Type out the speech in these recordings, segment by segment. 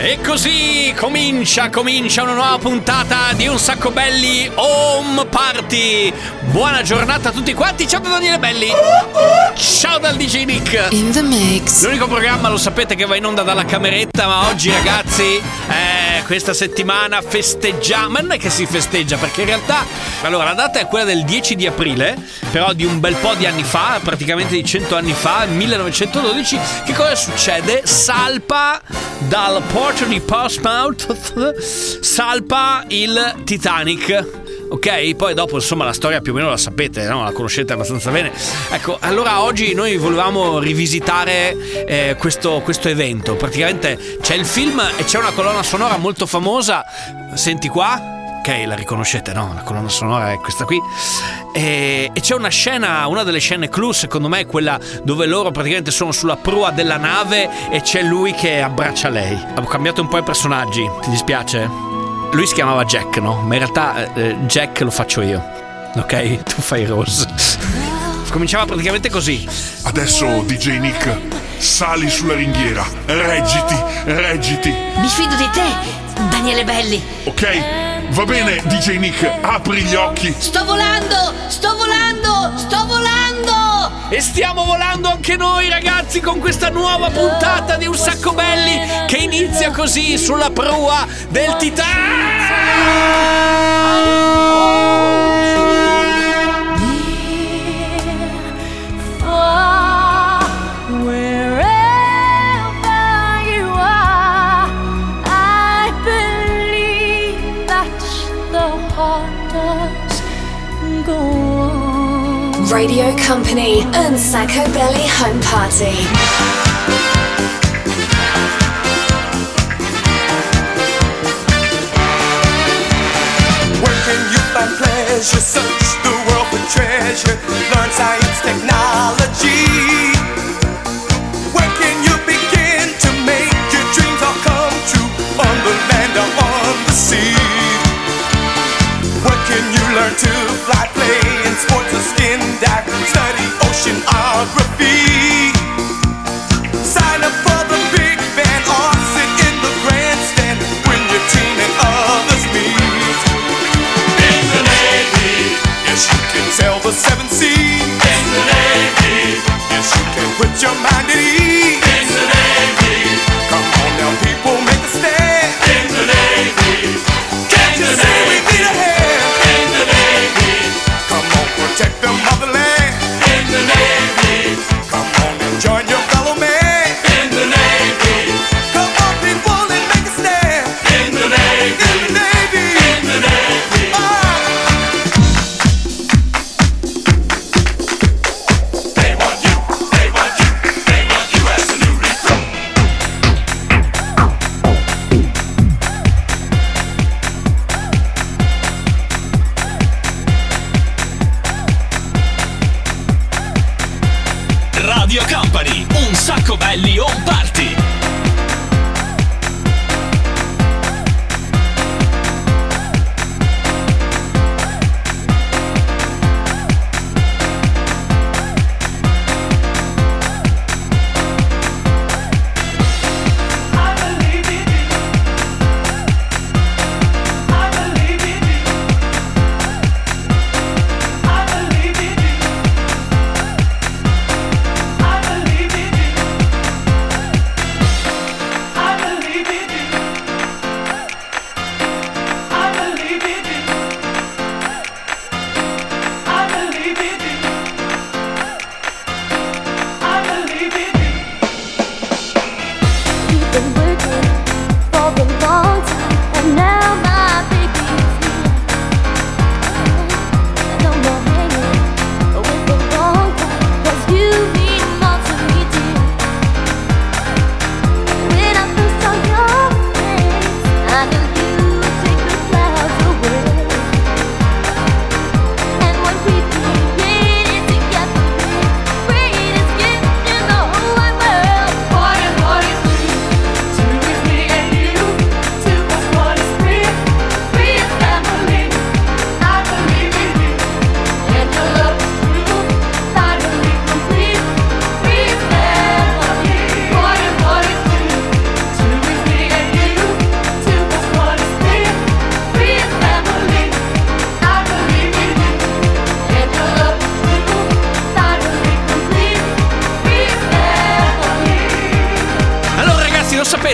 E così comincia, comincia una nuova puntata di Un Sacco Belli Home Party. Buona giornata a tutti quanti, ciao da Daniele Belli. Ciao dal DJ Nick. In the mix. L'unico programma, lo sapete, che va in onda dalla cameretta, ma oggi ragazzi, eh, questa settimana festeggiamo. Ma non è che si festeggia, perché in realtà, allora, la data è quella del 10 di aprile, però di un bel po' di anni fa, praticamente di 100 anni fa, 1912. Che cosa succede? Salpa dal porto di Portsmouth, salpa il Titanic. Ok, poi dopo insomma la storia più o meno la sapete, no? la conoscete abbastanza bene. Ecco, allora oggi noi volevamo rivisitare eh, questo, questo evento. Praticamente c'è il film e c'è una colonna sonora molto famosa. Senti qua. Ok, la riconoscete, no? La colonna sonora è questa qui. E, e c'è una scena, una delle scene clou, secondo me, è quella dove loro praticamente sono sulla prua della nave e c'è lui che abbraccia lei. Ho cambiato un po' i personaggi, ti dispiace? Lui si chiamava Jack, no? Ma in realtà eh, Jack lo faccio io. Ok? Tu fai Rose. Cominciava praticamente così. Adesso, DJ Nick, sali sulla ringhiera. Reggiti, reggiti. Mi fido di te, Daniele Belli. Ok? Va bene, DJ Nick, apri gli occhi. Sto volando, sto volando, sto volando. E stiamo volando anche noi, ragazzi, con questa nuova puntata di Un Sacco Belli che inizia così sulla prua del Wherever Radio Company and Sacco Belly Home Party. Where can you find pleasure? Search the world for treasure. Learn science, technology. Where can you begin to make your dreams all come true? On the land or on the sea. Where can you learn to your mind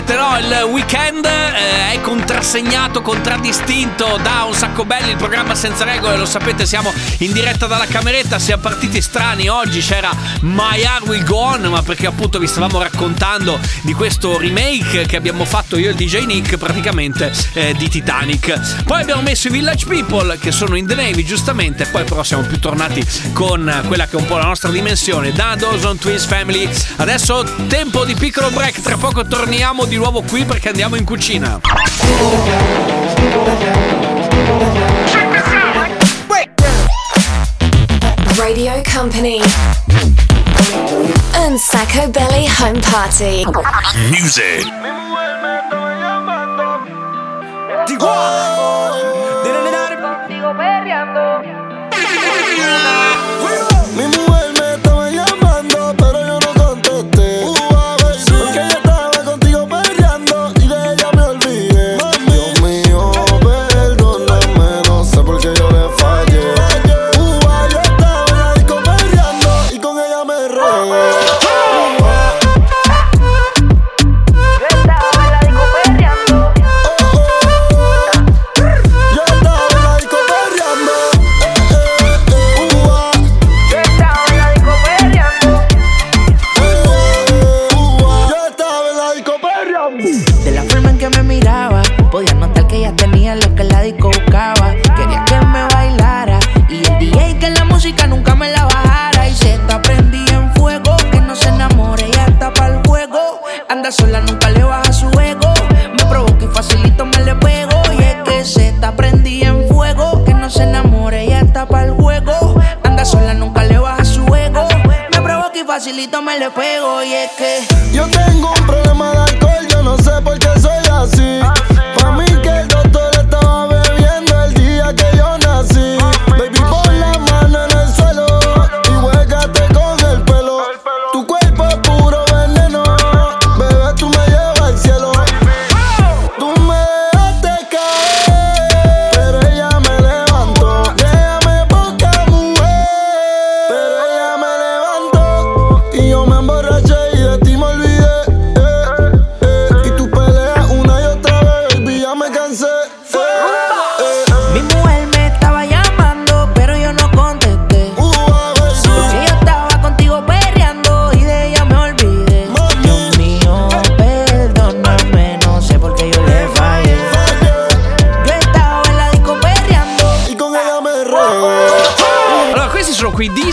no, il weekend eh, è contrassegnato, contraddistinto da un sacco belli, il programma senza regole, lo sapete, siamo in diretta dalla cameretta, siamo partiti strani, oggi c'era My Heart Will Go On, ma perché appunto vi stavamo raccontando di questo remake che abbiamo fatto io e il DJ Nick praticamente eh, di Titanic. Poi abbiamo messo i Village People che sono in The Navy giustamente, poi però siamo più tornati con quella che è un po' la nostra dimensione, da Dawson Twins Family. Adesso tempo di piccolo break, tra poco torniamo di nuovo qui perché andiamo in cucina. Radio Company. And Sacco Belly Home Party. Music. Mi que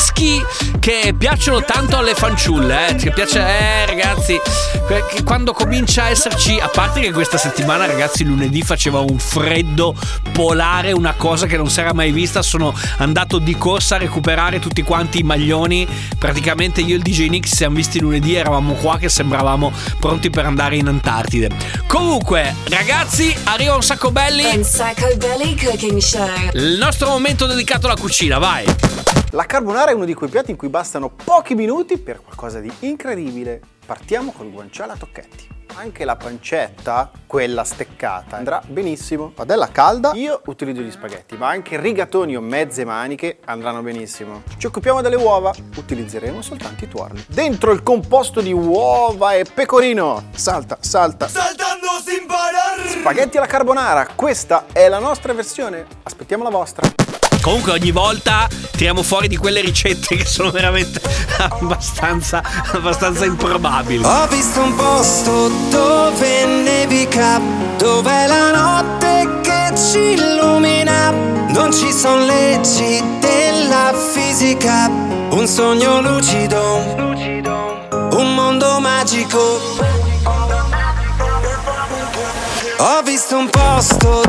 dischi che piacciono tanto alle fanciulle, eh. Che piace, eh, ragazzi. quando comincia a esserci, a parte che questa settimana, ragazzi, lunedì faceva un freddo polare, una cosa che non si era mai vista. Sono andato di corsa a recuperare tutti quanti i maglioni. Praticamente io e il DJ Nick ci siamo visti lunedì, eravamo qua che sembravamo pronti per andare in Antartide. Comunque, ragazzi, arriva un sacco belli. And Sacco Belly Cooking Show. Il nostro momento dedicato alla cucina, vai. La carbonara è uno di quei piatti in cui bastano pochi minuti per qualcosa di incredibile. Partiamo col guanciale a tocchetti. Anche la pancetta, quella steccata, andrà benissimo. Padella calda, io utilizzo gli spaghetti, ma anche rigatoni o mezze maniche andranno benissimo. Ci occupiamo delle uova, utilizzeremo soltanto i tuorli. Dentro il composto di uova e pecorino. Salta, salta. Saltando sin parar. Spaghetti alla carbonara, questa è la nostra versione. Aspettiamo la vostra. Comunque ogni volta tiriamo fuori di quelle ricette che sono veramente abbastanza, abbastanza improbabili. Ho visto un posto dove nevica, dove la notte che ci illumina. Non ci sono leggi della fisica, un sogno lucido, un mondo magico. Ho visto un posto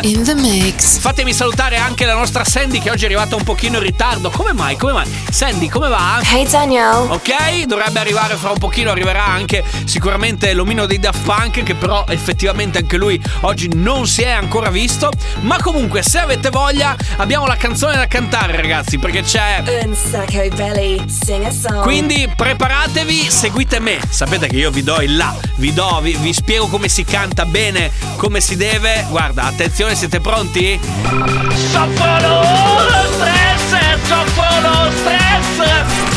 In the mix. Fatemi salutare anche la nostra Sandy che oggi è arrivata un pochino in ritardo. Come mai? Come mai? Sandy, come va? Hey Danielle. Ok, dovrebbe arrivare fra un pochino, arriverà anche sicuramente l'omino dei Daft Punk che però effettivamente anche lui oggi non si è ancora visto. Ma comunque se avete voglia abbiamo la canzone da cantare ragazzi perché c'è... Un sacco belly. Sing a song. Quindi preparatevi, seguite me. Sapete che io vi do il là, vi do, vi, vi spiego come si canta bene, come si deve. Guarda, attenzione, siete pronti? Soffro lo stress,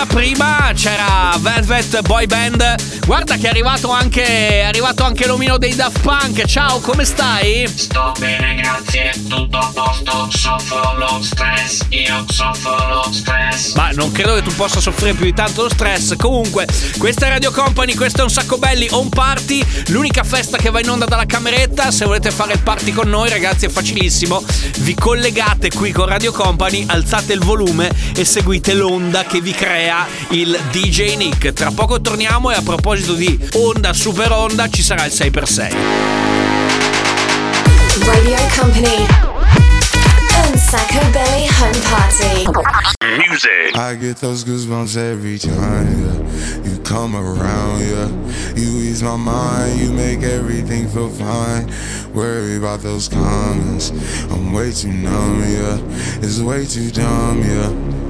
quanta. Prima c'era Velvet Boy Band. Guarda che è arrivato anche, è arrivato anche l'omino dei Daft Punk. Ciao, come stai? Sto bene, grazie, tutto a posto, soffro lo stress, io soffro lo stress. Ma non credo che tu possa soffrire più di tanto lo stress. Comunque, questa è Radio Company, questo è un sacco belli home party, l'unica festa che va in onda dalla cameretta. Se volete fare il party con noi, ragazzi, è facilissimo. Vi collegate qui con Radio Company, alzate il volume e seguite l'onda che vi crea il DJ Nick. Tra poco torniamo e a proposito di onda super onda ci sarà il 6x6. Radio Company and Sacco Belly Home Party. Music. I get those goosebumps every time, yeah. You come around, yeah. You ease my mind, you make everything feel fine. Worry about those comments. I'm way too numb, yeah. It's way too dumb, yeah.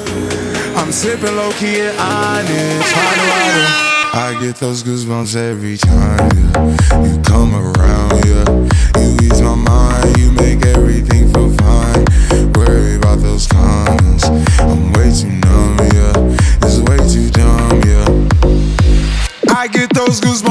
I'm sipping low key and honest. Rider. I get those goosebumps every time, yeah. You come around, yeah. You ease my mind, you make everything feel fine. Worry about those comments. I'm way too numb, yeah. It's way too dumb, yeah. I get those goosebumps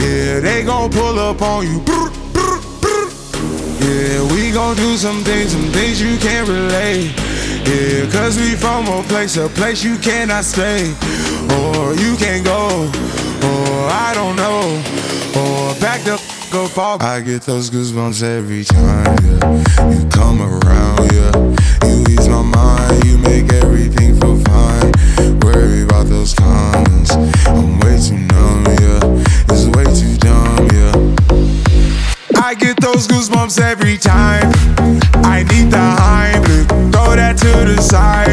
Yeah, they gon' pull up on you. Yeah, we gon' do some things, some things you can't relate. Yeah, cause we from a place, a place you cannot stay. Or you can't go, or I don't know. Or back the f- up off. I get those goosebumps every time, yeah. You come around, yeah. You ease my mind, you make everything feel fine. Worry about those comments. I'm those goosebumps every time. I need the Heimlich, throw that to the side.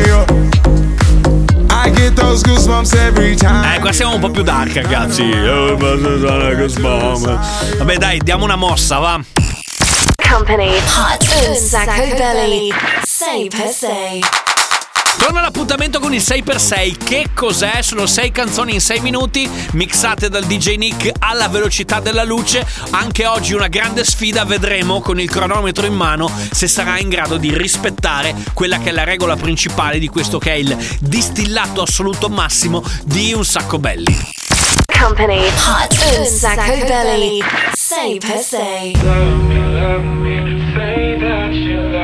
I get those goosebumps every time. Eh, qua siamo un po' più dark, ragazzi. Eh. Vabbè, dai, diamo una mossa, va. Company Hot and Sacco Belly. Say per se. Torna l'appuntamento con il 6x6. Che cos'è? Sono 6 canzoni in 6 minuti, mixate dal DJ Nick alla velocità della luce. Anche oggi una grande sfida, vedremo con il cronometro in mano se sarà in grado di rispettare quella che è la regola principale di questo che è il distillato assoluto massimo di un sacco belli. Company Hot and Sacco Belly. Say per se. Fear,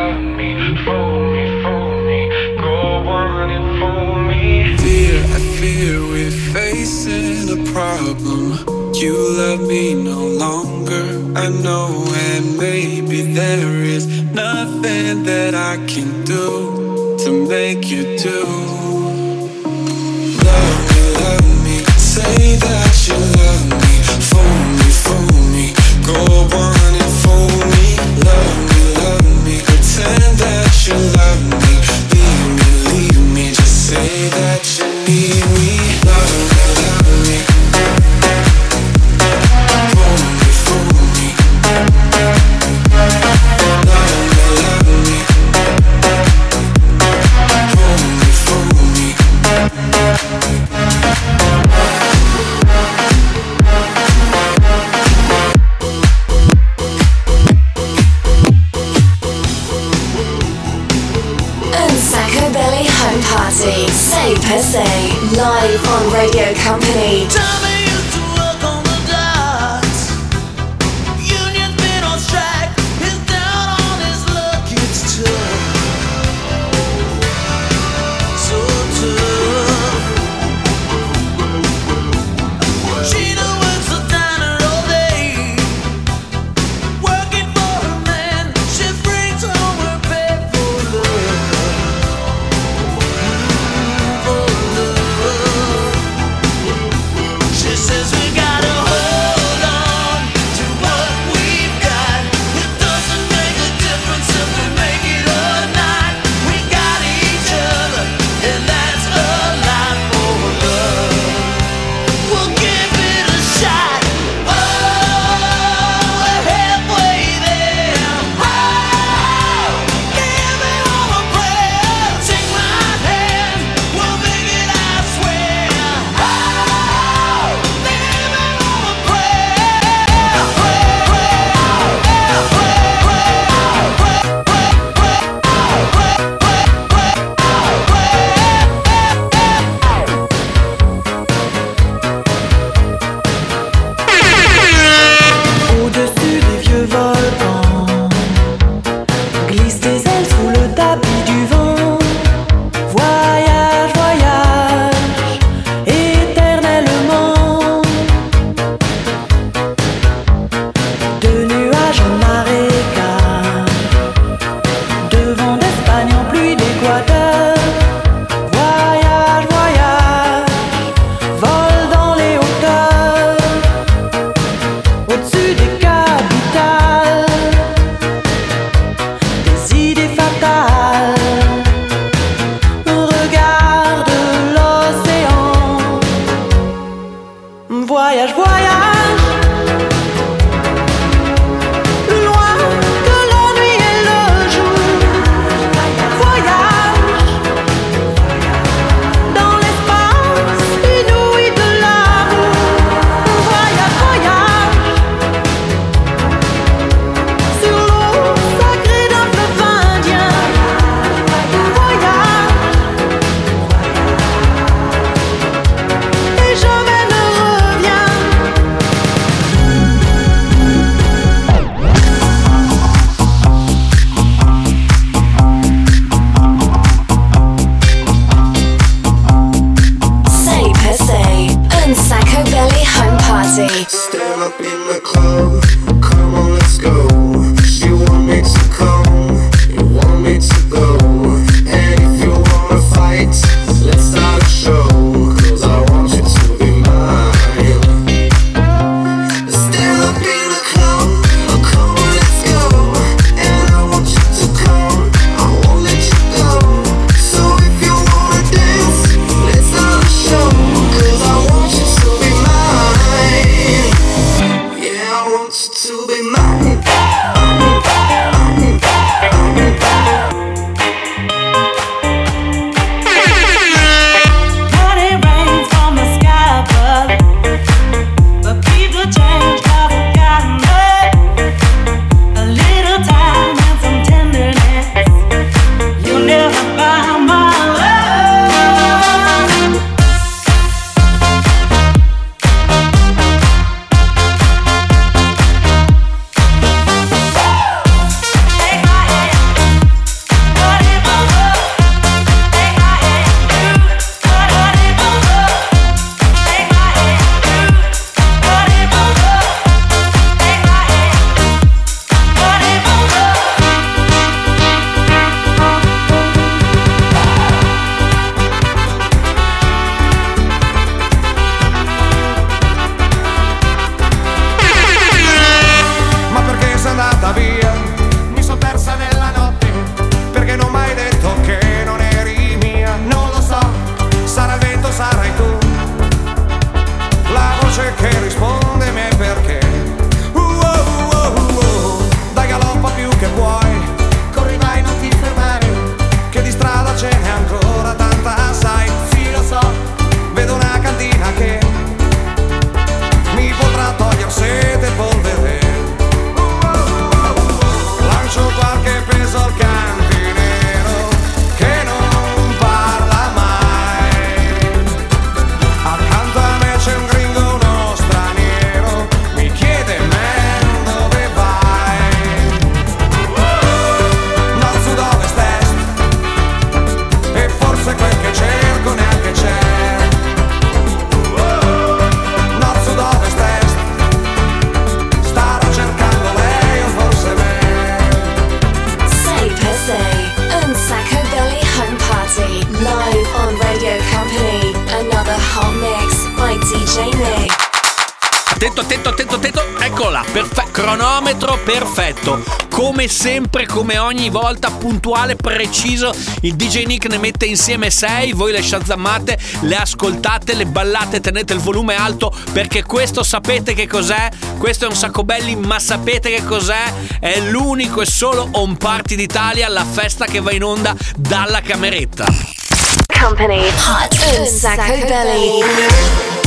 facing a problem. You love me no longer, I know, and maybe there is nothing that I can do to make you do. voyage, voyage. come sempre, come ogni volta, puntuale, preciso. Il DJ Nick ne mette insieme 6. Voi le shazammate, le ascoltate, le ballate, tenete il volume alto perché questo sapete che cos'è. Questo è un sacco belli, ma sapete che cos'è? È l'unico e solo on party d'Italia, la festa che va in onda dalla cameretta. Company Hot un sacco belli.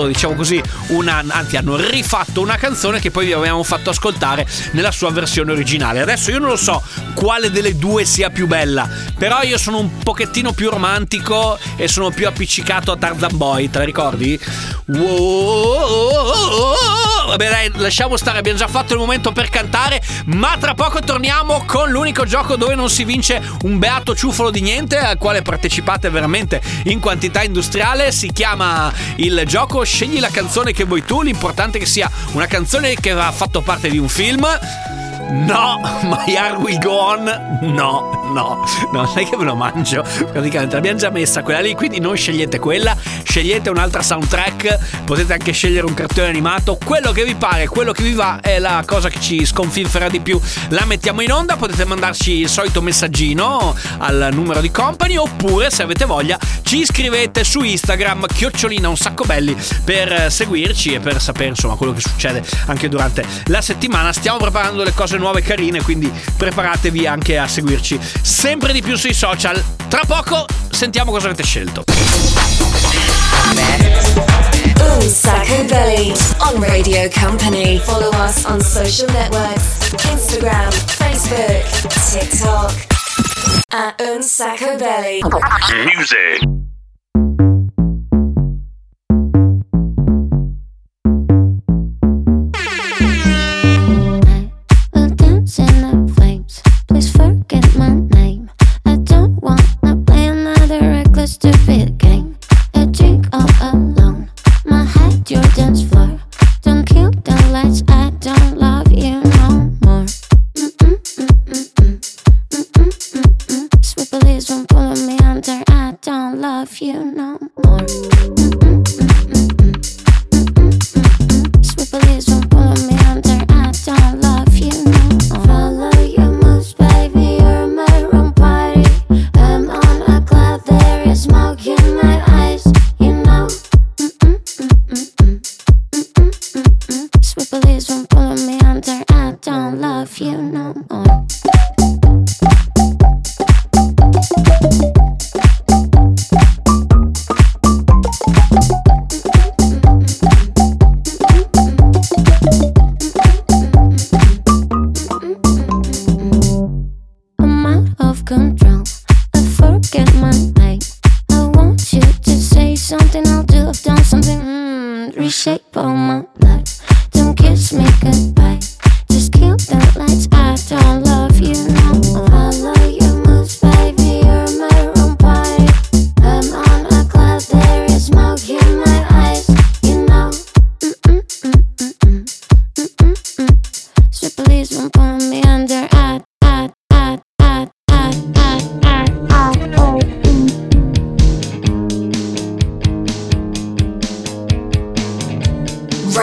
Fatto diciamo così, una, anzi hanno rifatto una canzone che poi vi avevamo fatto ascoltare nella sua versione originale. Adesso io non lo so quale delle due sia più bella, però io sono un pochettino più romantico e sono più appiccicato a Tarzan Boy, te la ricordi? Wow. Vabbè dai, lasciamo stare, abbiamo già fatto il momento per cantare, ma tra poco torniamo con l'unico gioco dove non si vince un beato ciuffolo di niente, al quale partecipate veramente in quantità industriale. Si chiama il gioco Scegli la canzone che vuoi tu, l'importante è che sia una canzone che ha fatto parte di un film. No, My Heart Will Go On. No, no, no, non è che ve lo mangio. Praticamente l'abbiamo già messa quella lì, quindi non scegliete quella, scegliete un'altra soundtrack. Potete anche scegliere un cartone animato. Quello che vi pare, quello che vi va è la cosa che ci sconfinferà di più. La mettiamo in onda. Potete mandarci il solito messaggino al numero di company. Oppure, se avete voglia, ci iscrivete su Instagram, chiocciolina un sacco belli, per seguirci e per sapere insomma quello che succede anche durante la settimana. Stiamo preparando le cose nuove carine, quindi preparatevi anche a seguirci sempre di più sui social. Tra poco sentiamo cosa avete scelto. Un Sacco Belly on Radio Company. Follow us on social networks Instagram, Facebook, TikTok. At Un Sacco Belly. Music.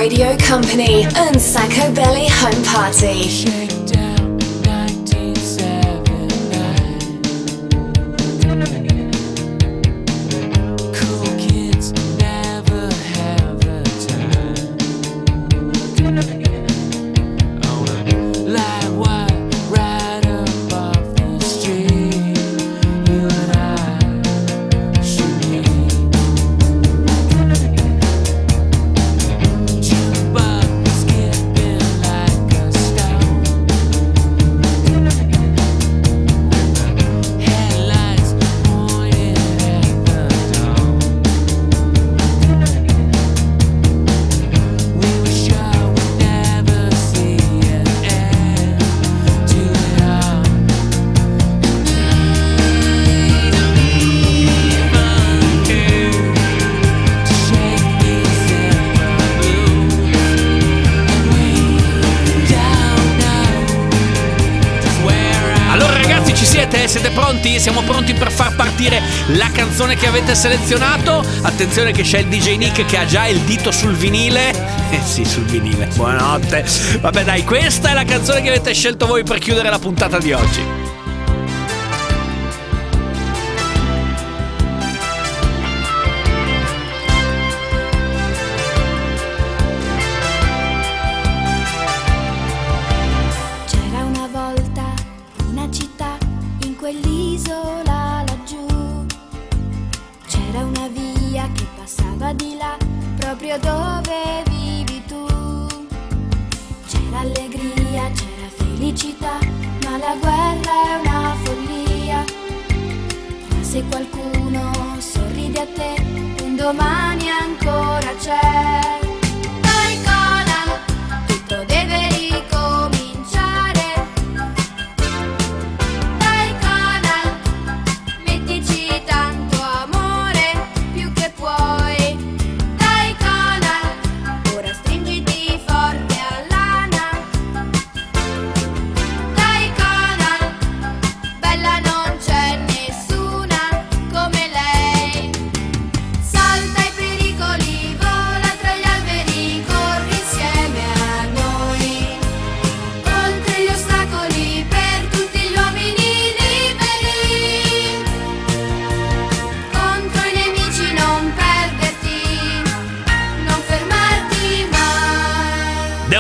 Radio Company and Sacco Belly Home Party. Selezionato? Attenzione che c'è il DJ Nick che ha già il dito sul vinile. Eh sì, sul vinile. Buonanotte. Vabbè dai, questa è la canzone che avete scelto voi per chiudere la puntata di oggi.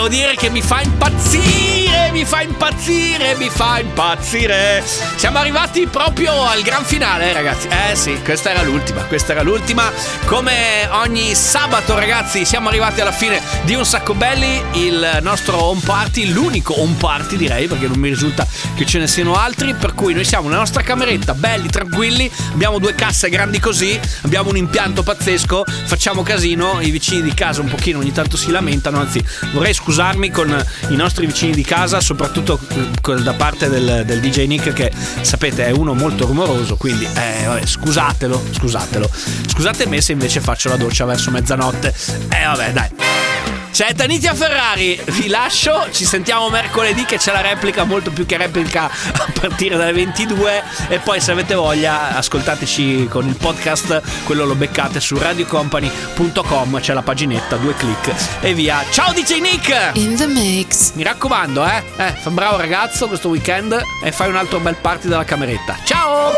Dire che mi fa impazzire, mi fa impazzire, mi fa impazzire. Siamo arrivati proprio al gran finale, eh, ragazzi. Eh sì, questa era l'ultima, questa era l'ultima. Come ogni sabato, ragazzi, siamo arrivati alla fine di un sacco belli, il nostro home party, l'unico home party direi, perché non mi risulta che ce ne siano altri, per cui noi siamo nella nostra cameretta, belli, tranquilli, abbiamo due casse grandi così, abbiamo un impianto pazzesco, facciamo casino, i vicini di casa un pochino ogni tanto si lamentano, anzi vorrei scusarmi con i nostri vicini di casa, soprattutto eh, da parte del, del DJ Nick che sapete è uno molto rumoroso, quindi eh, vabbè, scusatelo, scusatelo. Scusate me se invece faccio la doccia verso mezzanotte. Eh vabbè, dai. C'è Tanitia Ferrari, vi lascio, ci sentiamo mercoledì che c'è la replica, molto più che replica a partire dalle 22 e poi se avete voglia ascoltateci con il podcast, quello lo beccate su radiocompany.com, c'è la paginetta, due clic e via. Ciao DJ Nick! In the mix. Mi raccomando, eh, eh, fa un bravo ragazzo questo weekend e fai un altro bel party dalla cameretta. Ciao!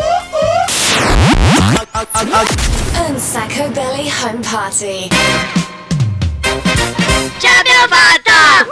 Un Sacco Belly Home Party. Ce l'abbiamo fatta!